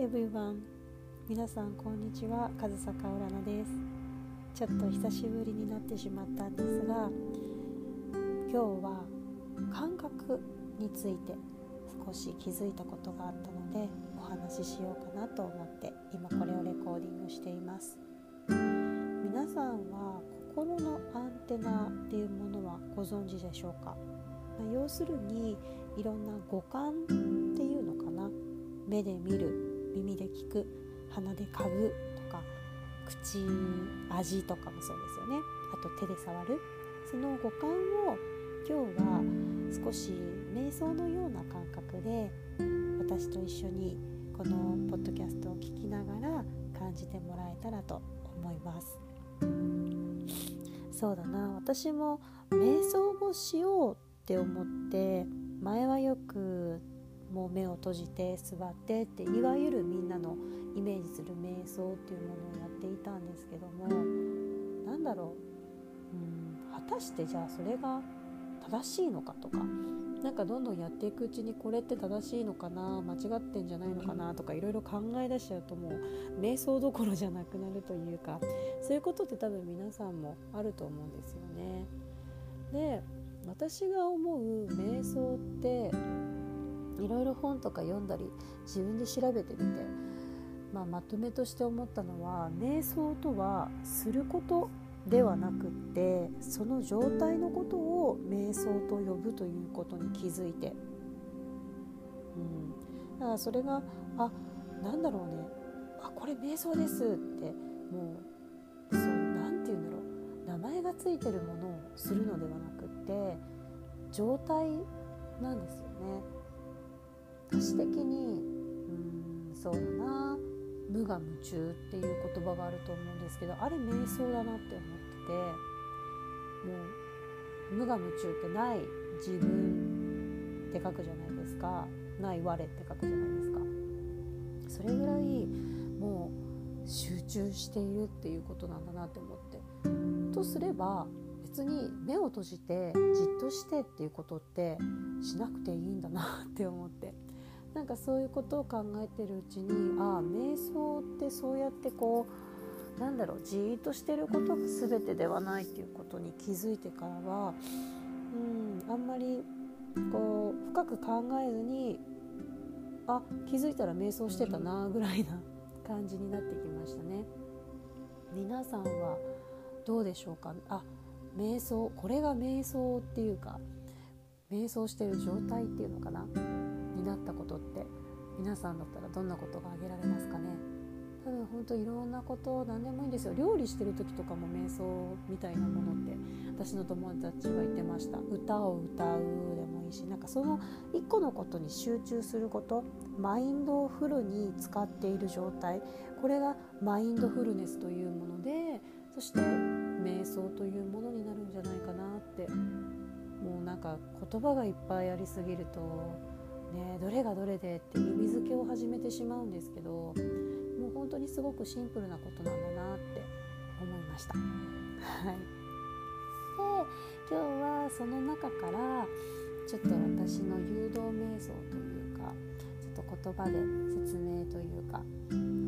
everyone. 皆さんこんにちは。上坂うらなです。ちょっと久しぶりになってしまったんですが今日は感覚について少し気づいたことがあったのでお話ししようかなと思って今これをレコーディングしています。皆さんは心のアンテナっていうものはご存知でしょうか？ま要するにいろんな五感っていうのかな？目で見る耳で聞く鼻で嗅ぐとか口味とかもそうですよね。あと手で触る。その五感を今日は少し瞑想のような感覚で私と一緒にこのポッドキャストを聞きながら感じてもらえたらと思います。そうだな。私も瞑想をしようって思って前はよくもう目を閉じて座ってっていわゆるみんなのイメージする瞑想っていうものをやっていたんですけども何だろううん果たしてじゃあそれが正しいのかとかなんかどんどんやっていくうちにこれって正しいのかな間違ってんじゃないのかなとかいろいろ考え出しちゃうともう瞑想どころじゃなくなるというかそういうことって多分皆さんもあると思うんですよね。で私が思う瞑想っていろいろ本とか読んだり自分で調べてみて、まあ、まとめとして思ったのは瞑想とはすることではなくってその状態のことを瞑想と呼ぶということに気づいて、うん、だからそれがあなんだろうね。あこれ瞑想ですってもうそうなんて言うんだろう。名前が付いてるものをするのではなくって状態なんですよね。私的にうんそうだな無我夢中っていう言葉があると思うんですけどあれ瞑想だなって思っててもう無我夢中ってない自分って書くじゃないですか。ない我って書くじゃないですか。それぐらいもう集中しているっていうことなんだなって思って。とすれば別に目を閉じてじっとしてっていうことってしなくていいんだなって思って。なんかそういうことを考えてるうちにああ瞑想ってそうやってこうなんだろうじーっとしてることが全てではないっていうことに気づいてからはうんあんまりこう深く考えずにあ気づいたら瞑想してたなぐらいな感じになってきましたね。皆さんはどうでしょうか？あ瞑想これが瞑想っていうか瞑想してる状態っていうのかな？になったことって皆さんだったらどんなことが挙げられますかね？多分本当いろんなこと何でもいいんですよ。料理してる時とかも瞑想みたいなものって私の友達は言ってました。歌を歌うでもいいしなんかその一個のことに集中することマインドをフルに使っている状態。これがマインドフルネスというものでそして瞑想というものになるんじゃないかなって。もうなんか言葉がいっぱいありすぎるとね、どれがどれでって意味付けを始めてしまうんですけどもう本当にすごくシンプルなことなんだなって思いました。はい、で今日はその中からちょっと私の誘導瞑想というかちょっと言葉で説明というか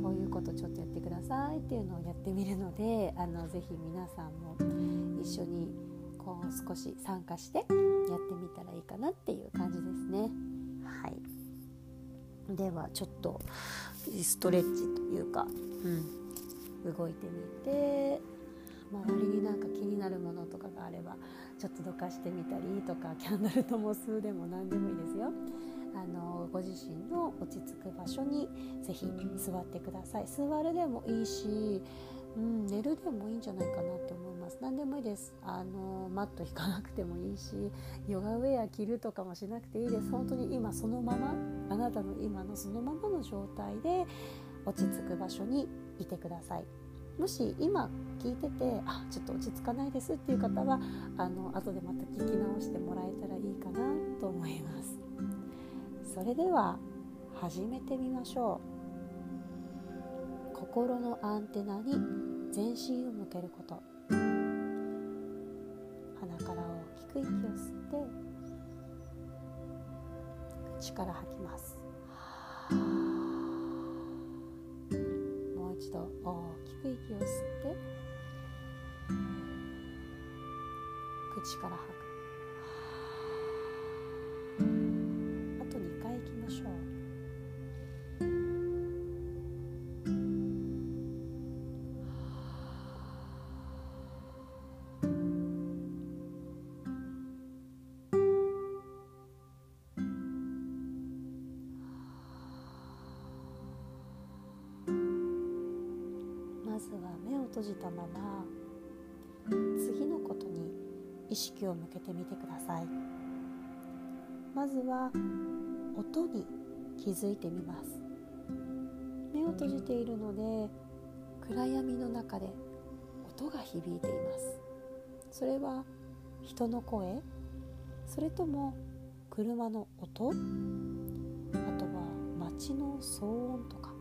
こういうことちょっとやってくださいっていうのをやってみるのであのぜひ皆さんも一緒にこう少し参加してやってみたらいいかなっていう感じですね。はいではちょっとストレッチというか、うん、動いてみて周りになんか気になるものとかがあればちょっとどかしてみたりとかキャンドルとも吸うでも何でもいいですよ。あのご自身の落ち着く場所にぜひ座ってください座るでもいいしうん、寝るでもいいんじゃないかなって思います。何でもいいです。あのマット引かなくてもいいしヨガウェア着るとかもしなくていいです。本当に今そのままあなたの今のそのままの状態で落ち着く場所にいてください。もし今聞いててあちょっと落ち着かないです。っていう方はあの後でまた聞き直してもらえたらいいかなと思います。それでは始めてみましょう。心のアンテナに全身を向けること。吐きます。もう一度大きく息を吸って口から吐く。閉じたまま次のことに意識を向けてみてください。まずは音に気づいてみます。目を閉じているので暗闇の中で音が響いています。それは人の声。それとも車の音？あとは街の騒音とか？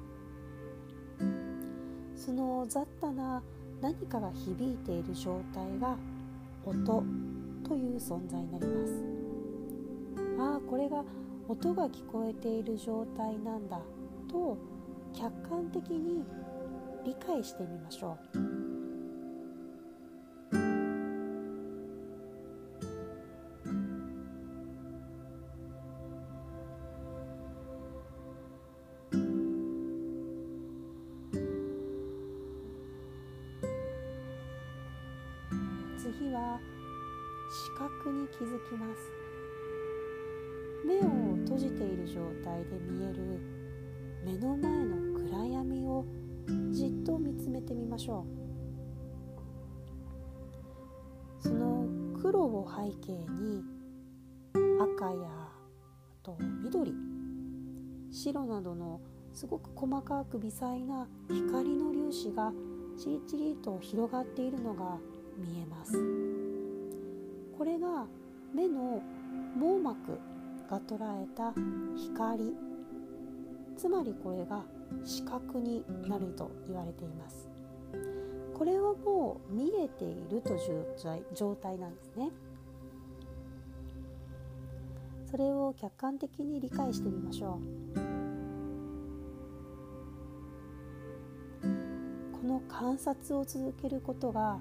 その雑多な何かが響いている状態が音という存在になります。ああこれが音が聞こえている状態なんだと客観的に理解してみましょう。きます。目を閉じている状態で見える目の前の暗闇をじっと見つめてみましょう。その黒を背景に赤やあと緑白などのすごく細かく微細な光の粒子がチリチリと広がっているのが見えます。これが目の網膜が捉えた光。つまりこれが視覚になると言われています。これはもう見えているという状態なんですね。それを客観的に理解してみましょう。この観察を続けることが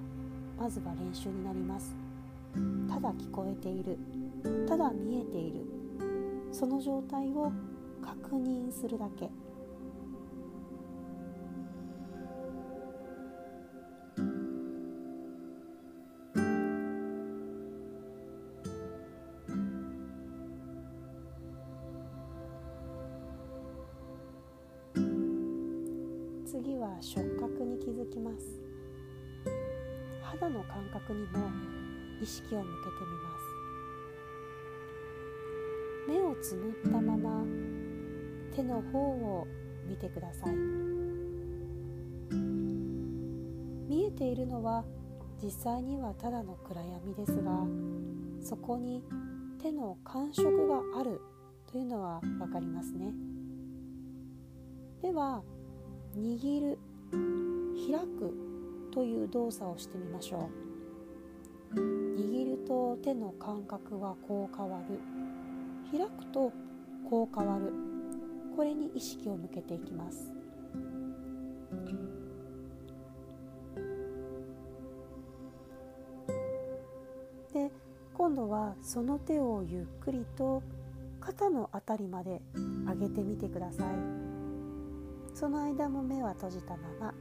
まずは練習になります。ただ聞こえている。ただ見えている。その状態を確認するだけ。次は触覚に気づきます。肌の感覚にも意識を向けてみます。目をつむったまま手の方を見てください。見えているのは実際にはただの暗闇ですがそこに手の感触があるというのは分かりますね。では握る開くという動作をしてみましょう。握ると手の感覚はこう変わる。開くとこう変わる。これに意識を向けていきます。で今度はその手をゆっくりと肩の辺りまで上げてみてください。その間も目は閉じたまま。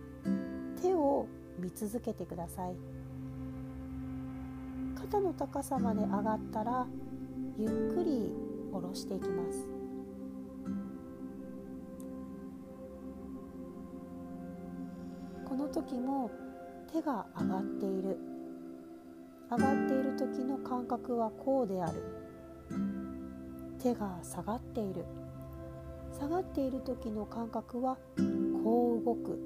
手を見続けてください。肩の高さまで上がったらゆっくり下ろしていきます。この時も手が上がっている。上がっている時の感覚はこうである。手が下がっている。下がっている時の感覚はこう動く。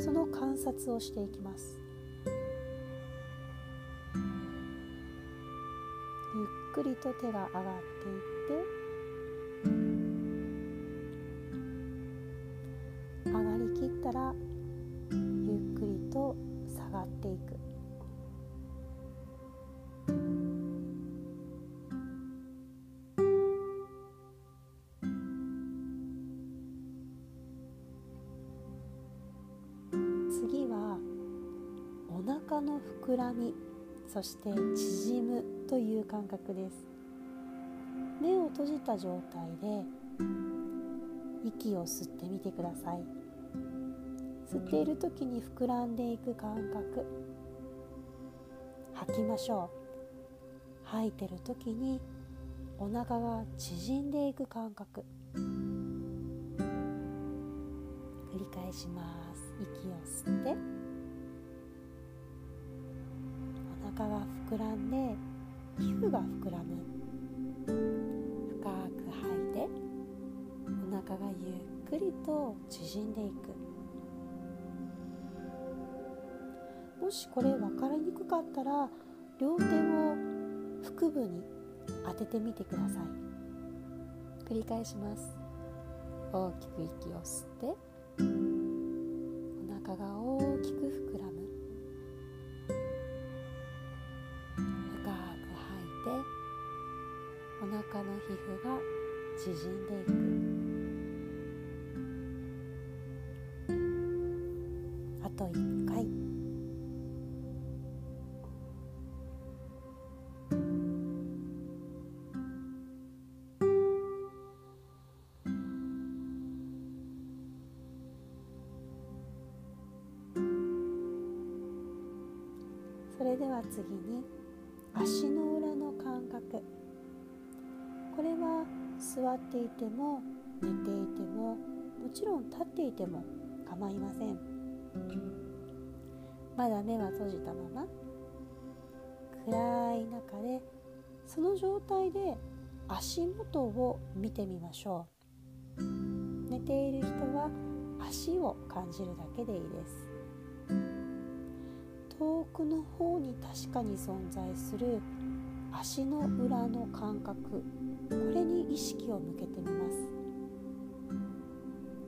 その観察をしていきます。くりと手が上がっていって上がりきったらゆっくりと下がっていく。次はお腹の膨らみそして縮むという感覚です。目を閉じた状態で息を吸ってみてください。吸っている時に膨らんでいく感覚。吐きましょう。吐いてる時にお腹が縮んでいく感覚。繰り返します。息を吸って。が膨らんで皮膚が膨らむ。深く吐いてお腹がゆっくりと縮んでいく。もしこれ分かりにくかったら両手を腹部に当ててみてください。繰り返します。大きく息を吸って。と1回。それでは次に足の裏の感覚。これは座っていても寝ていてももちろん立っていても構いません。まだ目は閉じたまま。暗い中でその状態で足元を見てみましょう。寝ている人は足を感じるだけでいいです。遠くの方に確かに存在する足の裏の感覚。これに意識を向けてみま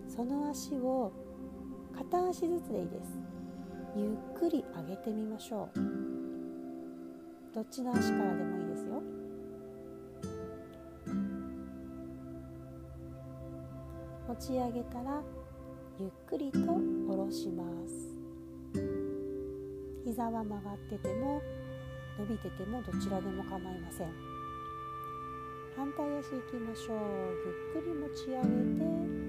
す。その足を片足ずつでいいです。ゆっくり上げてみましょう。どっちの足からでもいいですよ。持ち上げたらゆっくりと下ろします。膝は曲がってても伸びててもどちらでも構いません。反対足いきましょう。ゆっくり持ち上げて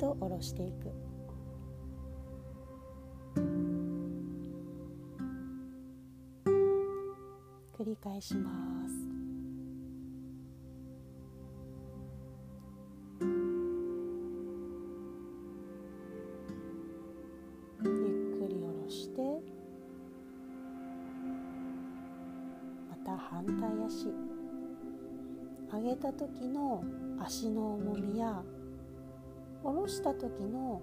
と下ろしていく。繰り返します。反対足。上げた時の足の重みやした時の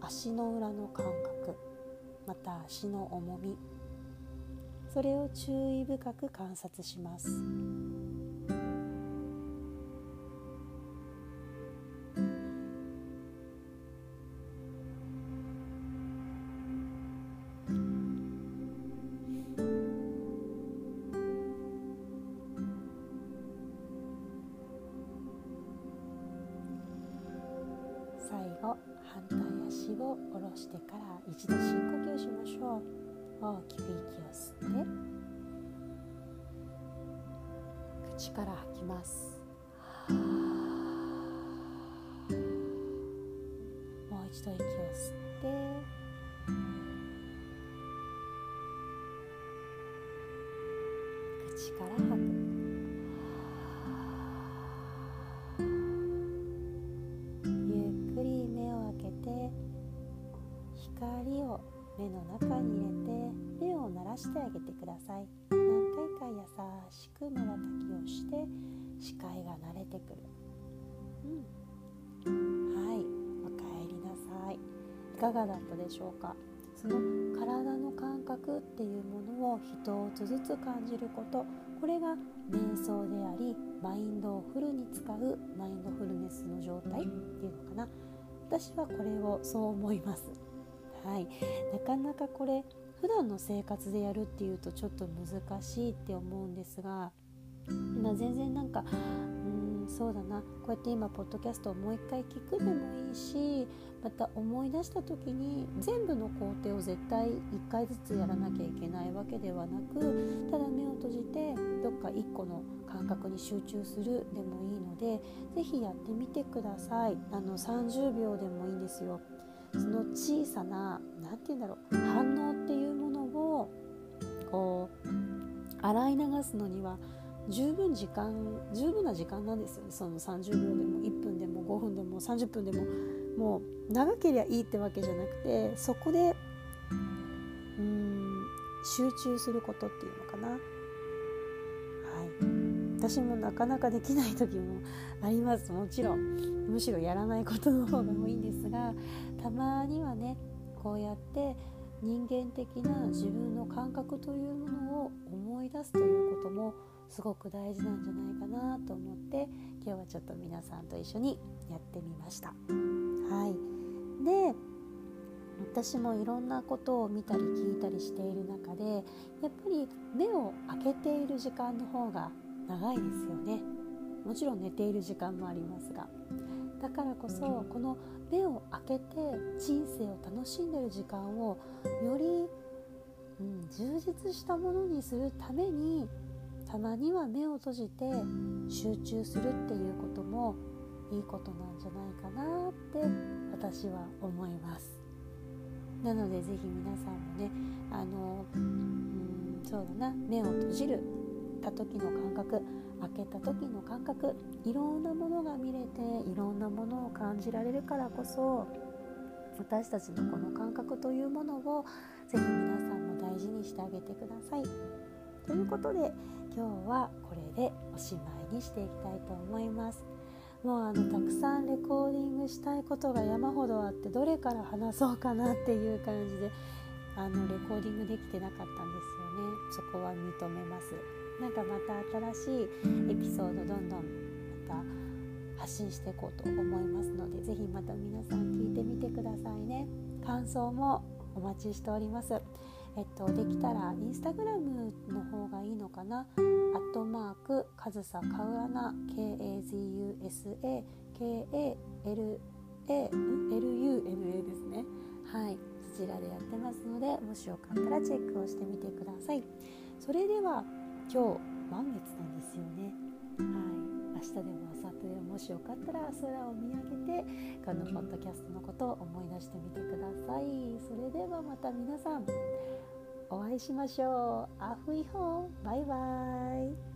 足の裏の感覚また足の重みそれを注意深く観察します。反対足を下ろしてから一度深呼吸しましょう。大きく息を吸って口から吐きます。もう一度息を吸って口からしてあげてください。何回か優しくまばたきをして視界が慣れてくる。うん。はい。おかえりなさい。いかがだったでしょうか？その体の感覚っていうものを一つずつ感じること。これが瞑想でありマインドをフルに使うマインドフルネスの状態っていうのかな。私はこれをそう思います。はい、なかなかこれ普段の生活でやるっていうとちょっと難しいって思うんですが、まあ、全然なんかうんそうだな。こうやって今ポッドキャストをもう一回聞くでもいいしまた思い出した時に全部の工程を絶対1回ずつやらなきゃいけないわけではなくただ目を閉じてどっか1個の感覚に集中するでもいいので是非やってみてください。あの30秒でもいいんですよ。その小さな何て言うんだろう洗い流すのには十分時間十分な時間なんですよね。その30秒でも1分でも5分でも30分でも。もう長ければいいってわけじゃなくてそこでうん集中することっていうのかな。はい。私もなかなかできない時もあります。もちろんむしろやらないことの方が多いんですがたまにはねこうやって人間的な自分の感覚というものを思い出すということもすごく大事なんじゃないかなと思って今日はちょっと皆さんと一緒にやってみました。はい、で私もいろんなことを見たり聞いたりしている中でやっぱり目を開けている時間の方が長いですよね。もちろん寝ている時間もありますが。だからこそこの目を開けて人生を楽しんでる時間をより、うん、充実したものにするためにたまには目を閉じて集中するっていうこともいいことなんじゃないかなって私は思います。なので是非皆さんもねあのうんそうだな目を閉じるた時の感覚開けた時の感覚いろんなものが見れていろんなものを感じられるからこそ私たちのこの感覚というものを是非皆さんも大事にしてあげてください。ということで今日はこれでおしまいにしていきたいと思います。もうあのたくさんレコーディングしたいことが山ほどあってどれから話そうかなっていう感じであのレコーディングできてなかったんですよね。そこは認めます。なんかまた新しいエピソードどんどんまた発信していこうと思いますので是非また皆さん聞いてみてくださいね。感想もお待ちしております。えっと、できたらインスタグラムの方がいいのかな？アットマークカズサカウアナ KAZUSA KALALUNA ですね。はい。そちらでやってますのでもしよかったらチェックをしてみてください。それでは今日満月なんですよね。はい。明日でも明後日でももしよかったら空を見上げてこのポッドキャストのことを思い出してみてください。それではまた皆さんお会いしましょう。アフイホー。バイバイ